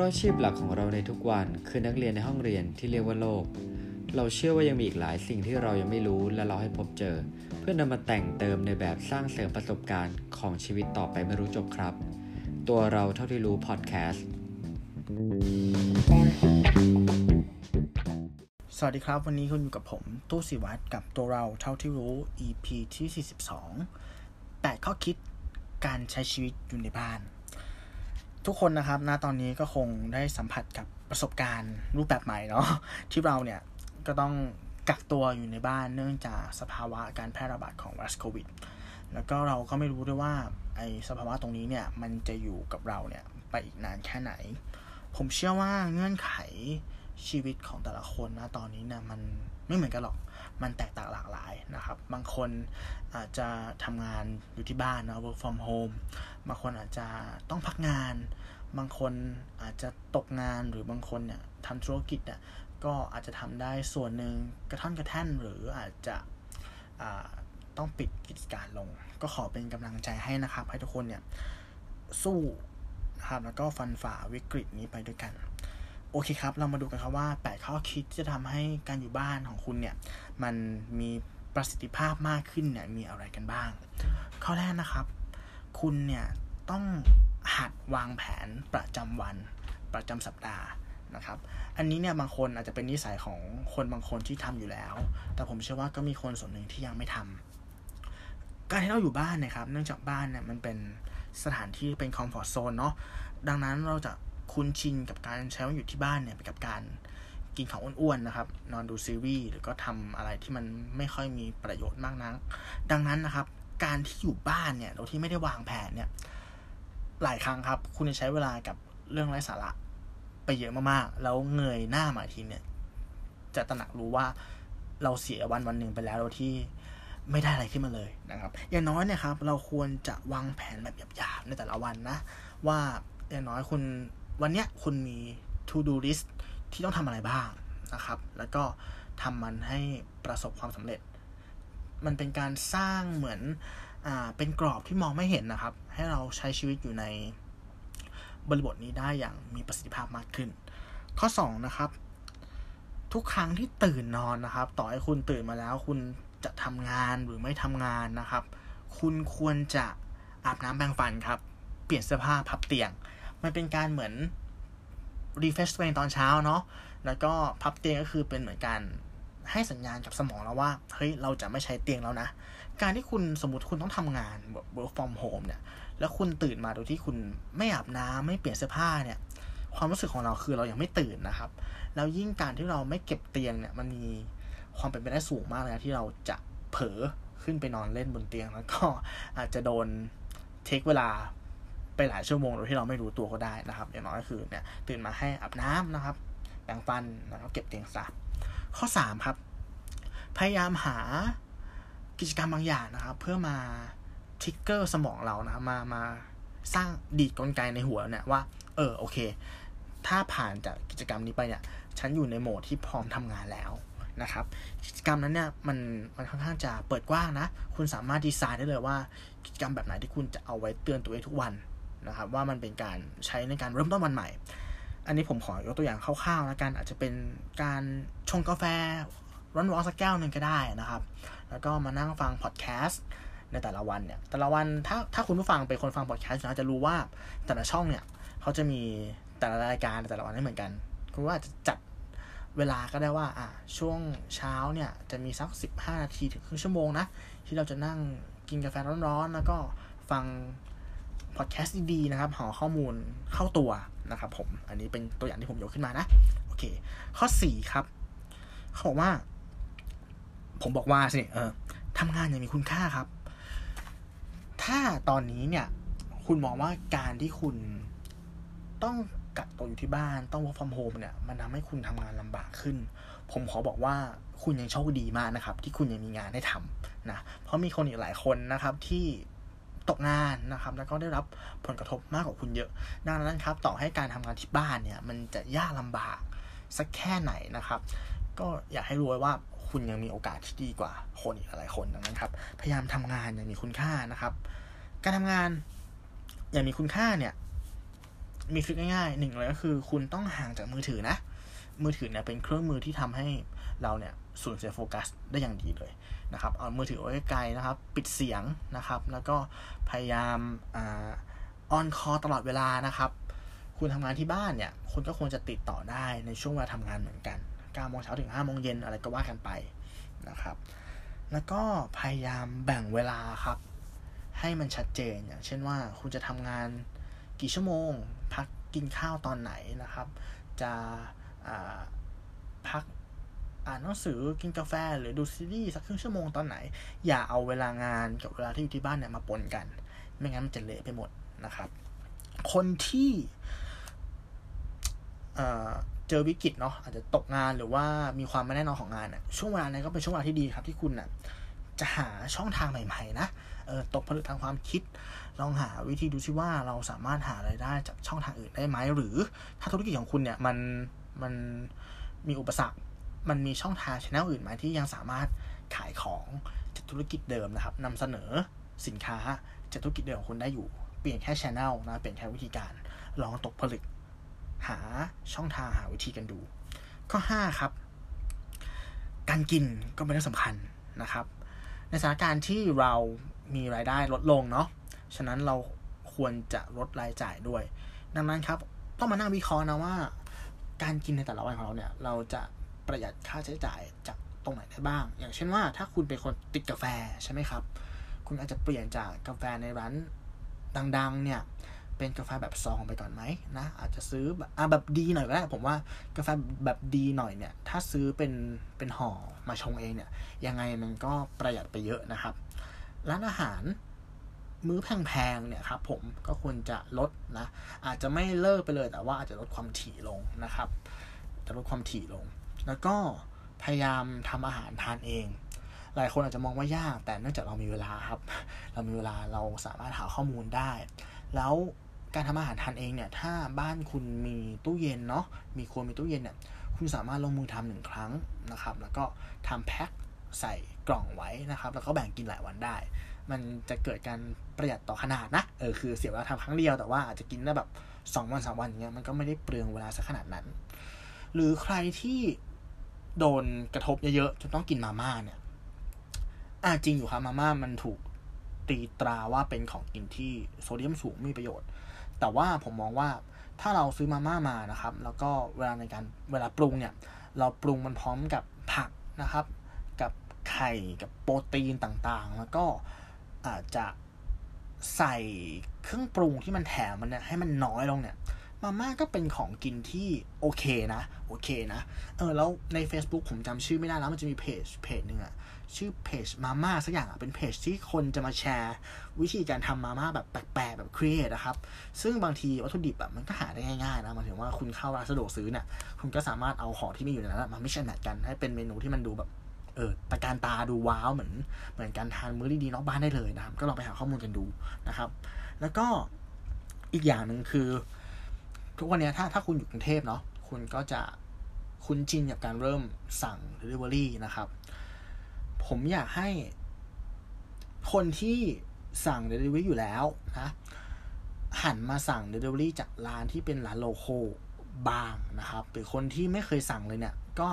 ราะอาชีพหลักของเราในทุกวันคือนักเรียนในห้องเรียนที่เรียกว่าโลก เราเชื่อว่ายังมีอีกหลายสิ่งที่เรายังไม่รู้และเราให้พบเจอ เพื่อนำมาแต่งเติมในแบบสร้างเสริมประสบการณ์ของชีวิตต่อไปไม่รู้จบครับ ตัวเราเท่าที่รู้พอดแคสต์สวัสดีครับ วันนี้คุณอยู่กับผมตู้สิวัตรกับตัวเราเท่าที่รู้ EP ที่ 42 8 ข้อคิดการใช้ชีวิตอยู่ในบ้าน ทุกคนนะครับณตอนนี้ก็คงได้สัมผัสกับประสบการณ์รูปแบบใหม่เนาะที่เราเนี่ยก็ต้องกักตัวอยู่ในบ้านเนื่องจากสภาวะการแพร่ระบาดของไวรัสโควิด แล้วก็เราก็ไม่รู้ด้วยว่าไอสภาวะตรงนี้เนี่ยมันจะอยู่กับเราเนี่ยไปอีกนานแค่ไหน ผมเชื่อว่าเงื่อนไขชีวิตของแต่ละคนนะตอนนี้เนี่ยมัน ไม่เหมือนกันหรอก มันแตกต่างหลากหลายนะครับ บางคนอาจจะทำงานอยู่ที่บ้านนะ work from home บางคนอาจจะต้องพักงาน บางคนอาจจะตกงานหรือบางคนเนี่ยทำธุรกิจเนี่ยก็อาจจะทำได้ส่วนหนึ่งกระท่อนกระแท่นหรืออาจจะต้องปิดกิจการลง ก็ขอเป็นกำลังใจให้นะครับ ให้ทุกคนเนี่ยสู้นะครับแล้วก็ฟันฝ่าวิกฤตนี้ไปด้วยกัน โอเคครับ เรามาดูกันครับว่า 8 ข้อคิดที่จะทำให้การอยู่บ้านของคุณเนี่ย มันมีประสิทธิภาพมากขึ้นเนี่ย มีอะไรกันบ้าง ข้อแรกนะครับ คุณเนี่ยต้องหัดวางแผนประจำวัน ประจำสัปดาห์นะครับ อันนี้เนี่ยบางคนอาจจะเป็นนิสัยของคนบางคนที่ทำอยู่แล้ว แต่ผมเชื่อว่าก็มีคนส่วนหนึ่งที่ยังไม่ทำการที่เราอยู่บ้านนะครับ เนื่องจากบ้านเนี่ยมันเป็นสถานที่เป็นคอมฟอร์ทโซนเนาะ ดังนั้นเราจะ คุ้นชินกับการใช้วันอยู่ที่บ้านเนี่ยไปกับการกินของอ้วนๆนะครับ นอนดูซีรีส์หรือก็ทำอะไรที่มันไม่ค่อยมีประโยชน์มากนัก ดังนั้นนะครับ การที่อยู่บ้านเนี่ยโดยที่ไม่ได้วางแผนเนี่ย หลายครั้งครับ คุณจะใช้เวลากับเรื่องไร้สาระไปเยอะมากๆ แล้วเงยหน้ามาทีเนี่ย จะตระหนักรู้ว่าเราเสียวันวันหนึ่งไปแล้วโดยที่ไม่ได้อะไรขึ้นมาเลยนะครับ อย่างน้อยเนี่ยครับ เราควรจะวางแผนแบบหยาบๆในแต่ละวันนะ ว่าอย่างน้อยคุณ วันเนี้ยคุณมี to do list ที่ต้องทำอะไรบ้างนะครับ แล้วก็ทำมันให้ประสบความสำเร็จ มันเป็นการสร้างเหมือนอ่าเป็นกรอบที่มองไม่เห็นนะครับ ให้เราใช้ชีวิตอยู่ในบริบทนี้ได้อย่างมีประสิทธิภาพมากขึ้น ข้อ2นะครับทุกครั้งที่ตื่นนอนนะครับ ต่อให้คุณตื่นมาแล้วคุณจะทำงานหรือไม่ทำงานนะครับ คุณควรจะอาบน้ำแปรงฟันครับ เปลี่ยนเสื้อผ้าพับเตียง มันเป็นการเหมือนรีเฟชตัวเองตอนเช้าเนาะแล้วก็พับเตียงก็คือเป็นเหมือนการให้สัญญาณกับสมองเราว่าเฮ้ยเราจะไม่ใช้เตียงแล้วนะ การที่คุณสมมติคุณต้องทำงานแบบ work from home เนี่ย แล้วคุณตื่นมาโดยที่คุณไม่อาบน้ำไม่เปลี่ยนเสื้อผ้าเนี่ย ความรู้สึกของเราคือเรายังไม่ตื่นนะครับ แล้วยิ่งการที่เราไม่เก็บเตียงเนี่ยมันมีความเป็นไปได้สูงมากเลยนะที่เราจะเผลอขึ้นไปนอนเล่นบนเตียงแล้วก็อาจจะโดน take เวลา ไปหลายชั่วโมงโดยที่เราไม่รู้ตัวก็ได้นะครับ อย่างน้อยก็คือเนี่ยตื่นมาให้อาบน้ำนะครับแปรงฟันแล้วก็เก็บเตียงซะข้อสามครับ พยายามหากิจกรรมบางอย่างนะครับ เพื่อมา trigger สมองเรานะมามาสร้างดีดกลไกในหัวเนี่ยว่า เออโอเค ถ้าผ่านจากกิจกรรมนี้ไปเนี่ย ฉันอยู่ในโหมดที่พร้อมทำงานแล้วนะครับ กิจกรรมนั้นเนี่ยมันมันค่อนข้างจะเปิดกว้างนะ คุณสามารถดีไซน์ได้เลยว่า กิจกรรมแบบไหนที่คุณจะเอาไว้เตือนตัวเองทุกวัน นะครับว่ามันเป็นการใช้ในการเริ่มต้นวันใหม่ อันนี้ผมขอยกตัวอย่างคร่าวๆแล้วกันอาจจะเป็นการชงกาแฟร้อนๆสักแก้วหนึ่งก็ได้นะครับ แล้วก็มานั่งฟังพอดแคสต์ในแต่ละวันเนี่ย แต่ละวันถ้าถ้าคุณผู้ฟังเป็นคนฟังพอดแคสต์จะรู้ว่าแต่ละช่องเนี่ยเขาจะมีแต่ละรายการแต่ละวันไม่เหมือนกัน คุณว่าจะจัดเวลาก็ได้ว่าอ่าช่วงเช้าเนี่ยจะมีสักสิบห้านาทีถึงครึ่งชั่วโมงนะที่เราจะนั่งกินกาแฟร้อนๆ แล้วก็ฟัง พอดแคสต์ดีๆนะครับห่อข้อมูลเข้าตัวนะครับผม อันนี้เป็นตัวอย่างที่ผมยกขึ้นมานะ โอเค ข้อสี่ครับ เขาบอกว่า ผมบอกว่าสิเออทำงานอย่างมีคุณค่าครับ ถ้าตอนนี้เนี่ย คุณมองว่าการที่คุณต้องกักตัวอยู่ที่บ้านต้อง work from home เนี่ย มันทาให้คุณทำงานลำบากขึ้น ผมขอบอกว่าคุณยังโชคดีมากนะครับ ที่คุณยังมีงานให้ทำนะ เพราะมีคนอีกหลายคนนะครับที่ ตกงานนะครับ แล้วก็ได้รับผลกระทบมากกว่าคุณเยอะ ดังนั้นครับ ต่อให้การทำงานที่บ้านเนี่ย มันจะยากลำบากสักแค่ไหนนะครับ ก็อยากให้รู้ไว้ว่าคุณยังมีโอกาสที่ดีกว่าคนอีกหลายคนดังนั้นครับ พยายามทำงานอย่างมีคุณค่านะครับ การทำงานอย่างมีคุณค่าเนี่ย มีทริคง่ายๆหนึ่งเลยก็คือ คุณต้องห่างจากมือถือนะ มือถือเนี่ยเป็นเครื่องมือที่ทำให้เราเนี่ยสูญเสียโฟกัสได้อย่างดีเลยนะครับเอามือถือไว้ไกลนะครับ ปิดเสียงนะครับ แล้วก็พยายามออนคอตลอดเวลานะครับ คุณทำงานที่บ้านเนี่ยคุณก็ควรจะติดต่อได้ในช่วงเวลาทำงานเหมือนกัน9โมงเช้าถึง5โมงเย็นอะไรก็ว่ากันไปนะครับ แล้วก็พยายามแบ่งเวลาครับ ให้มันชัดเจนอย่างเช่นว่าคุณจะทำงานกี่ชั่วโมง พักกินข้าวตอนไหนนะครับ จะ พักอ่านหนังสือกินกาแฟ หรือดูซีรีส์สักครึ่งชั่วโมงตอนไหน อย่าเอาเวลางานกับเวลาที่อยู่ที่บ้านเนี่ยมาปนกัน ไม่งั้นมันจะเละไปหมดนะครับ คนที่เจอวิกฤตเนาะอาจจะตกงานหรือว่ามีความไม่แน่นอนของงานอะช่วงเวลานั้นก็เป็นช่วงเวลาที่ดีครับที่คุณอะจะหาช่องทางใหม่ๆนะเออตกผลึกทางความคิด ลองหาวิธีดูซิว่าเราสามารถหาไรายได้จากช่องทางอื่นได้ไหมหรือถ้าธุรกิจของคุณเนี่ยมัน มันมีอุปสรรค มันมีช่องทางชแนลอื่นไหมที่ยังสามารถขายของจากธุรกิจเดิมนะครับนำเสนอสินค้าจากธุรกิจเดิมของคุณได้อยู่ เปลี่ยนแค่ชแนลนะเปลี่ยนแค่วิธีการลองตกผลึก หาช่องทางหาวิธีกันดู ข้อ 5 ครับ การกินก็เป็นเรื่องสำคัญนะครับ ในสถานการณ์ที่เรามีรายได้ลดลงเนาะฉะนั้นเราควรจะลดรายจ่ายด้วย ดังนั้นครับ ต้องมานั่งวิเคราะห์นะว่า การกินในแต่ละวันของเราเนี่ย เราจะประหยัดค่าใช้จ่ายจากตรงไหนได้บ้าง อย่างเช่นว่าถ้าคุณเป็นคนติดกาแฟใช่ไหมครับ คุณอาจจะเปลี่ยนจากกาแฟในร้านดังๆ เนี่ย เป็นกาแฟแบบซองไปก่อนไหมนะ อาจจะซื้อแบบอะแบบดีหน่อยก็ได้ ผมว่ากาแฟแบบดีหน่อยเนี่ย ถ้าซื้อเป็นเป็นห่อมาชงเองเนี่ย ยังไงมันก็ประหยัดไปเยอะนะครับ ร้านอาหาร มื้อแพงๆเนี่ยครับผมก็ควรจะลดนะอาจจะไม่เลิกไปเลยแต่ว่าอาจจะลดความถี่ลงนะครับ จะลดความถี่ลง แล้วก็พยายามทำอาหารทานเอง หลายคนอาจจะมองว่ายาก แต่เนื่องจากเรามีเวลาครับ เรามีเวลาเราสามารถหาข้อมูลได้ แล้วการทำอาหารทานเองเนี่ยถ้าบ้านคุณมีตู้เย็นเนาะมีครัวมีตู้เย็นเนี่ยคุณสามารถลงมือทำหนึ่งครั้งนะครับ แล้วก็ทำแพ็คใส่กล่องไว้นะครับ แล้วก็แบ่งกินหลายวันได้ มันจะเกิดการประหยัดต่อขนาดนะ เออคือเสียเวลาทำครั้งเดียวแต่ว่าอาจจะกินได้แบบสองวันสามวันอย่างเงี้ยมันก็ไม่ได้เปลืองเวลาสักขนาดนั้น หรือใครที่โดนกระทบเยอะๆจนต้องกินมาม่าเนี่ยอ่าจริงอยู่ครับมาม่ามันถูกตีตราว่าเป็นของกินที่โซเดียมสูงมีประโยชน์ แต่ว่าผมมองว่าถ้าเราซื้อมาม่ามานะครับ แล้วก็เวลาในการเวลาปรุงเนี่ย เราปรุงมันพร้อมกับผักนะครับ กับไข่กับโปรตีนต่างๆ แล้วก็ อาจจะใส่เครื่องปรุงที่มันแถมมันเนี่ยให้มันน้อยลงเนี่ยมาม่าก็เป็นของกินที่โอเคนะ โอเคนะ เออ แล้วใน Facebook ผมจำชื่อไม่ได้แล้วมันจะมีเพจเพจหนึ่งอะชื่อเพจมาม่าสักอย่างอะเป็นเพจที่คนจะมาแชร์ วิธีการทำมาม่าแบบแปลกๆ แบบครีเอทนะครับ ซึ่งบางทีวัตถุดิบแบบมันก็หาได้ง่ายๆนะมายถึงว่าคุณเข้าร้านสะดวกซื้อเนี่ยคุณก็สามารถเอาของที่มีอยู่ในนั้นมาไม่ช่แมทกันให้เป็นเมนูที่มันดูแบบ ออตะการตาดูว้าวเหมือนเหมือนการทานมื้อดีๆนอกบ้านได้เลยนะครับ ก็ลองไปหาข้อมูลกันดูนะครับ แล้วก็อีกอย่างหนึ่งคือ ทุกวันนี้ถ้าถ้าคุณอยู่กรุงเทพเนาะคุณก็จะคุ้นชินกับการเริ่มสั่ง Delivery นะครับ ผมอยากให้คนที่สั่ง Delivery อยู่แล้วนะหันมาสั่ง Delivery จากร้านที่เป็นร้านโลโก้บางนะครับ หรือคนที่ไม่เคยสั่งเลยเนี่ย ก็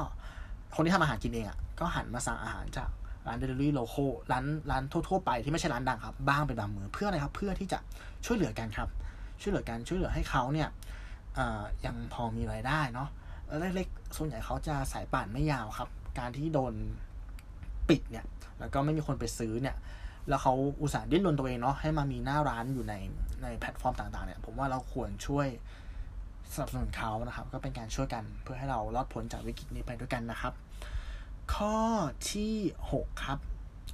คนที่ทำอาหารกินเองอะ่ะก็หันมาสั่งอาหารจากร้าน Delivery local ร้านร้านทั่วๆไปที่ไม่ใช่ร้านดังครับ บ้างเป็นบางมื้อเพื่ออะไรครับ เพื่อที่จะช่วยเหลือกันครับ ช่วยเหลือกันช่วยเหลือให้เขาเนี่ยยังพอมีรายได้เนาะเล็กๆส่วนใหญ่เขาจะสายป่านไม่ยาวครับ การที่โดนปิดเนี่ย แล้วก็ไม่มีคนไปซื้อเนี่ย แล้วเขาอุตส่าห์ดิ้นรนตัวเองเนาะให้มามีหน้าร้านอยู่ในในแพลตฟอร์มต่างๆเนี่ย ผมว่าเราควรช่วย สนับสนุนเขานะครับ ก็เป็นการช่วยกันเพื่อให้เรารอดพ้นจากวิกฤตนี้ไปด้วยกันนะครับ ข้อที่ 6 ครับ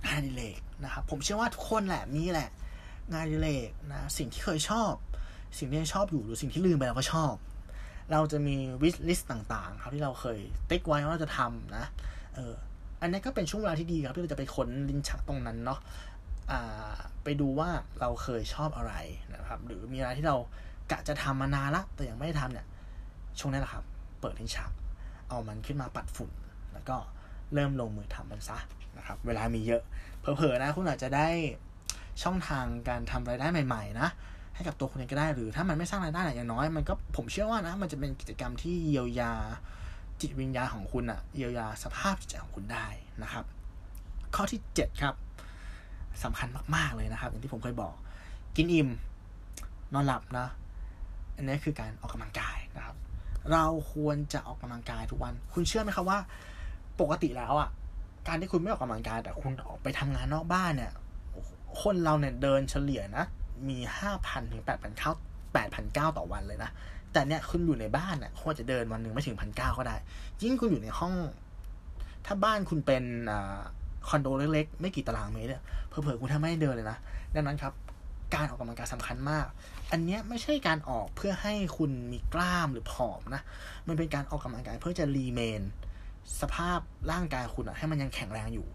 งานดิเลกนะครับ ผมเชื่อว่าทุกคนแหละมีแหละ งานดิเลกนะสิ่งที่เคยชอบ สิ่งที่ชอบอยู่หรือสิ่งที่ลืมไปแล้วก็ชอบ เราจะมีวิชลิสต์ต่าง ๆ ครับที่เราเคยติ๊กไว้ว่าเราจะทำนะเอออันนี้ก็เป็นช่วงเวลาที่ดีครับที่เราจะไปค้นลิ้นชักตรงนั้นเนาะอ่าไปดูว่าเราเคยชอบอะไรนะครับ หรือมีอะไรที่เรา กะจะทำมานานละแต่ยังไม่ได้ทำเนี่ยช่วงนี้แหละครับ เปิดลินชัก เอามันขึ้นมาปัดฝุ่น แล้วก็เริ่มลงมือทำมันซะนะครับ เวลามีเยอะเผลอๆนะคุณอาจจะได้ช่องทางการทำรายได้ใหม่ ๆ นะ ให้กับตัวคุณเองก็ได้หรือถ้ามันไม่สร้างรายได้อย่างน้อย มันก็ผมเชื่อว่านะ มันจะเป็นกิจกรรมที่เยียวยาจิตวิญญาณของคุณอะเยียวยาสภาพจิตใจของคุณได้นะครับ ข้อที่เจ็ดครับสำคัญมากๆเลยนะครับ อย่างที่ผมเคยบอก กินอิ่ม นอนหลับนะ อันนี้คือการออกกำลังกายนะครับ เราควรจะออกกำลังกายทุกวัน คุณเชื่อไหมครับว่า ปกติแล้วอะการที่คุณไม่ออกกำลังกาย แต่คุณออกไปทำงานนอกบ้านเนี่ย คนเราเนี่ยเดินเฉลี่ยนะมีห้าพันถึงแปดพันเก้าแปดพันเก้าต่อวันเลยนะแต่เนี่ยคุณอยู่ในบ้านเนี่ยควรจะเดินวันหนึ่งไม่ถึงพันเก้าก็ได้ ยิ่งคุณอยู่ในห้อง ถ้าบ้านคุณเป็นอ่าคอนโดเล็กๆ ไม่กี่ตารางเมตรเนี่ยเผลอๆคุณแทบไม่เดินเลยนะดังนั้นครับ การออกกำลังกายสำคัญมาก อันนี้ไม่ใช่การออกเพื่อให้คุณมีกล้ามหรือผอมนะ มันเป็นการออกกำลังกายเพื่อจะรีเมน สภาพร่างกายคุณอะให้มันยังแข็งแรงอยู่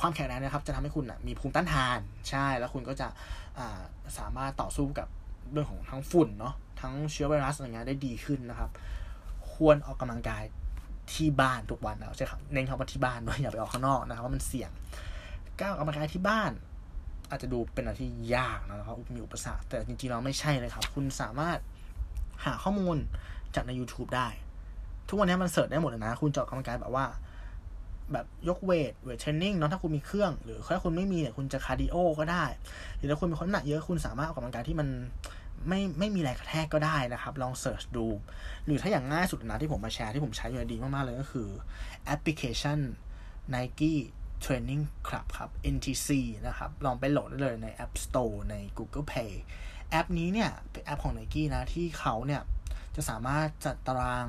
ความแข็งแรงนะครับจะทำให้คุณอะมีภูมิต้านทาน ใช่ แล้วคุณก็จะสามารถต่อสู้กับเรื่องของทั้งฝุ่นเนาะ ทั้งเชื้อไวรัสอะไรเงี้ยได้ดีขึ้นนะครับ ควรออกกำลังกายที่บ้านทุกวันนะใช่ครับเน้นคำว่าที่บ้านด้วยอย่าไปออกข้างนอกนะครับว่ามันเสี่ยงการออกกำลังกายที่บ้าน อาจจะดูเป็นอะไรที่ยากนะครับมีอุปสรรคแต่จริงๆเราไม่ใช่เลยครับ คุณสามารถหาข้อมูลจากใน YouTube ได้ ทุกวันนี้มัน search ได้หมดเลยนะ คุณจะออกกำลังกายแบบว่า แบบยก weight weight training เนาะถ้าคุณมีเครื่อง หรือถ้าคุณไม่มีเนี่ยคุณจะ cardio ก็ได้ หรือถ้าคุณมีน้ำหนักเยอะคุณสามารถออกกำลังกายที่มันไม่ไม่มีแรงกระแทกก็ได้นะครับ ลอง search ดู หรือถ้าอย่างง่ายสุดนะที่ผมมาแชร์ที่ผมใช้อยู่ดีมากๆเลยก็คือแอปพลิเคชัน Nike Training Club ครับ NTC นะครับ ลองไปโหลดได้เลยใน App Store ใน Google Play แอปนี้เนี่ย เป็นแอปของ Nike นะ ที่เขาเนี่ย จะสามารถจัดตาราง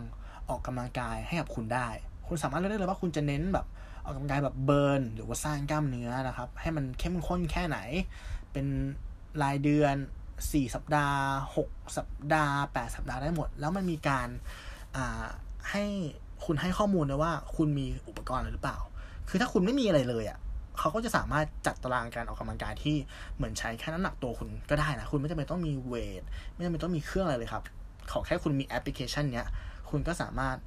ออกกำลังกายให้กับคุณได้ คุณสามารถเลือกได้เลยว่าคุณจะเน้นแบบออกกำลังกายแบบเบิร์น หรือว่าสร้างกล้ามเนื้อนะครับ ให้มันเข้มข้นแค่ไหน เป็นรายเดือน 4 สัปดาห์ 6 สัปดาห์ 8 สัปดาห์ได้หมด แล้วมันมีการให้คุณให้ข้อมูลนะว่าคุณมีอุปกรณ์หรือเปล่า คือถ้าคุณไม่มีอะไรเลยอะ่ะเขาก็จะสามารถจัดตารางการออกกำลังกายที่เหมือนใช้แค่น้ำหนักตัวคุณก็ได้นะ คุณไม่จำเป็นต้องมีเวท ไม่จำเป็นต้องมีเครื่องอะไรเลยครับ ขอแค่คุณมีแอปพลิเคชันเนี้ย คุณก็สามารถ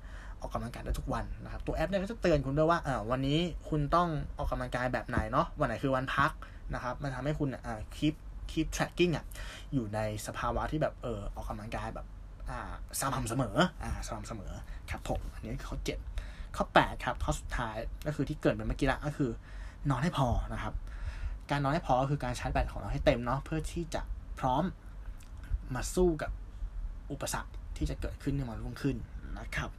ออกกำลังกายได้ทุกวันนะครับ ตัวแอปเนี่ยก็จะเตือนคุณด้วยว่าอ่าวันนี้คุณต้องออกกำลังกายแบบไหนเนาะ วันไหนคือวันพักนะครับ มันทำให้คุณอ่าคลิป keep tracking อะ อยู่ในสภาวะที่แบบเออออกกำลังกายแบบอ่าสม่ำเสมอ อ่าสม่ำเสมอ ครับผม อันนี้คือข้อเจ็ด ข้อแปดครับข้อสุดท้ายก็คือที่เกิดเป็นเมื่อกี้ละก็คือนอนให้พอนะครับ การนอนให้พอก็คือการชาร์จแบตของเราให้เต็มเนาะเพื่อที่จะพร้อมมาสู้กับอุปสรรคที่จะเกิดขึ้นในวันรุ่งขึ้นนะครับ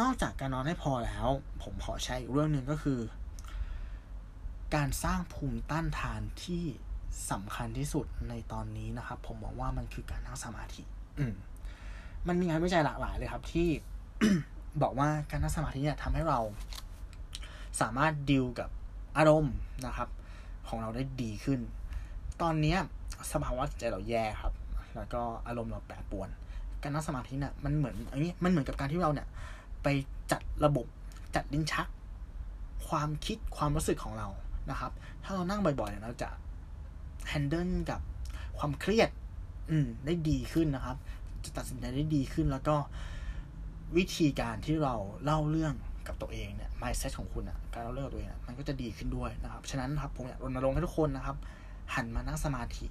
นอกจากการนอนให้พอแล้ว ผมขอใช้อีกเรื่องหนึ่งก็คือ การสร้างภูมิต้านทานที่สำคัญที่สุดในตอนนี้นะครับ ผมมองว่ามันคือการนั่งสมาธิ อืมมันมีงานวิจัยหลากหลายเลยครับที่ บอกว่าการนั่งสมาธิเนี่ยทำให้เราสามารถดิวกับอารมณ์นะครับ ของเราได้ดีขึ้น ตอนนี้สภาวะจิตใจเราแย่ครับ แล้วก็อารมณ์เราแปรปรวน การนั่งสมาธิเนี่ยมันเหมือนอันนี้มันเหมือนกับการที่เราเนี่ย ไปจัดระบบจัดลิ้นชัก ความคิดความรู้สึกของเรานะครับ ถ้าเรานั่งบ่อยๆเนี่ยเราจะแฮนเดิลกับความเครียด อืม ได้ดีขึ้นนะครับ จะตัดสินใจได้ดีขึ้นแล้วก็ วิธีการที่เราเล่าเรื่องกับตัวเองเนี่ย mindset ของคุณอะการเล่าเรื่องตัวเองมันก็จะดีขึ้นด้วยนะครับฉะนั้นครับผมอยากรณรงค์ให้ทุกคนนะครับ หันมานั่งสมาธิ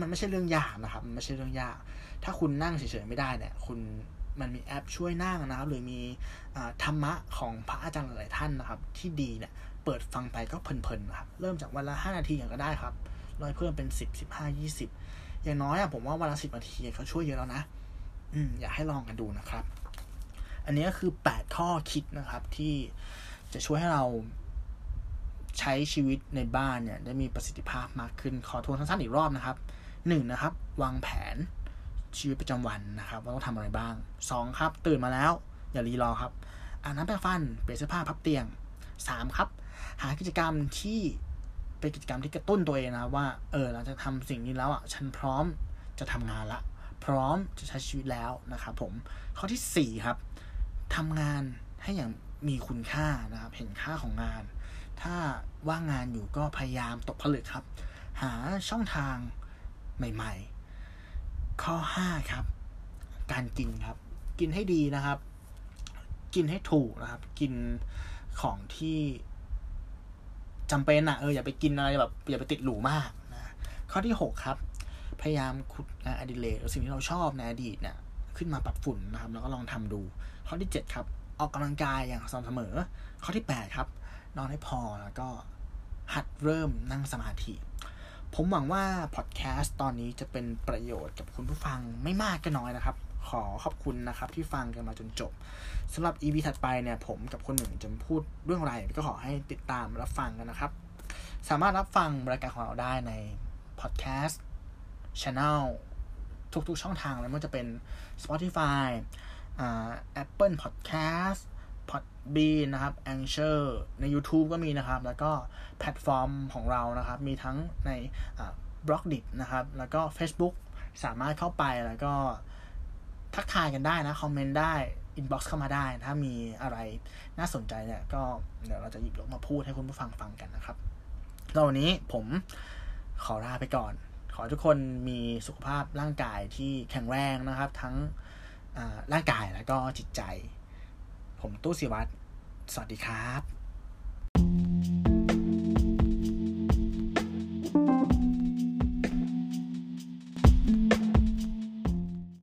มันไม่ใช่เรื่องยากนะครับมันไม่ใช่เรื่องยาก ถ้าคุณนั่งเฉยๆไม่ได้เนี่ย คุณมันมีแอปช่วยนั่งนะครับ หรือมีธรรมะของพระอาจารย์หลายท่านนะครับ ที่ดีเนี่ยเปิดฟังไปก็เพลินๆนะครับเริ่มจากวันละห้านาทีอย่างก็ได้ครับร้อยเพิ่มเป็นสิบสิบห้ายี่สิบอย่างน้อยอะผมว่าวันละสิบนาทีเขาช่วยเยอะแล้วนะ อืมอยากให้ลองกันดูนะครับ อันนี้ก็คือแปดข้อคิดนะครับที่จะช่วยให้เราใช้ชีวิตในบ้านเนี่ยได้มีประสิทธิภาพมากขึ้น ขอทวนสั้นๆอีกรอบนะครับหนึ่งนะครับ วางแผนชีวิตประจำวันนะครับ ว่าต้องทำอะไรบ้างสองครับ ตื่นมาแล้ว อย่ารีรอครับอาบน้ำแปรงฟัน เปลี่ยนเสื้อผ้าพับเตียงสามครับ หากิจกรรมที่เป็นกิจกรรมที่กระตุ้นตัวเองนะว่าเออเราจะทำสิ่งนี้แล้วอะฉันพร้อมจะทำงานละ พร้อมจะใช้ชีวิตแล้วนะครับผมข้อที่สี่ครับ ทำงานให้อย่างมีคุณค่านะครับ เห็นค่าของงาน ถ้าว่างงานอยู่ก็พยายามตกผลึกครับ หาช่องทางใหม่ๆ ข้อห้าครับ การกินครับ กินให้ดีนะครับ กินให้ถูกนะครับ กินของที่จำเป็นอะเอออย่าไปกินอะไรแบบอย่าไปติดหรูมากนะข้อที่หกครับ พยายามขุดงานอดิเรกหรือสิ่งที่เราชอบในอดีตเนี่ย ขึ้นมาปรับฝุ่นนะครับ แล้วก็ลองทำดู ข้อที่ 7 ครับ ออกกำลังกายอย่างสม่ำเสมอ ข้อที่ 8 ครับ นอนให้พอแล้วก็หัดเริ่มนั่งสมาธิ ผมหวังว่าพอดแคสต์ตอนนี้จะเป็นประโยชน์กับคุณผู้ฟังไม่มากก็น้อยนะครับ ขอขอบคุณนะครับที่ฟังกันมาจนจบสำหรับ EP ถัดไปเนี่ยผมกับคนหนึ่งจะพูดเรื่องอะไรก็ขอให้ติดตามรับฟังกันนะครับ สามารถรับฟังรายการของเราได้ในพอดแคสต์ Channel ทุกๆช่องทางเลยไม่ว่าจะเป็น Spotify อ่า Apple Podcast Podbean นะครับ Anchor ใน YouTube ก็มีนะครับ แล้วก็แพลตฟอร์มของเรานะครับ มีทั้งใน Blockdit นะครับ แล้วก็ Facebook สามารถเข้าไปแล้วก็ทักทายกันได้นะ คอมเมนต์ได้ inbox เข้ามาได้ ถ้ามีอะไรน่าสนใจเนี่ย ก็เดี๋ยวเราจะหยิบยกมาพูดให้คุณผู้ฟังฟังกันนะครับแล้ววันนี้ผมขอลาไปก่อน ขอให้ทุกคนมีสุขภาพร่างกายที่แข็งแรงนะครับ ทั้งร่างกายแล้วก็จิตใจ ผมตู้สิวัตรสวัสดีครับ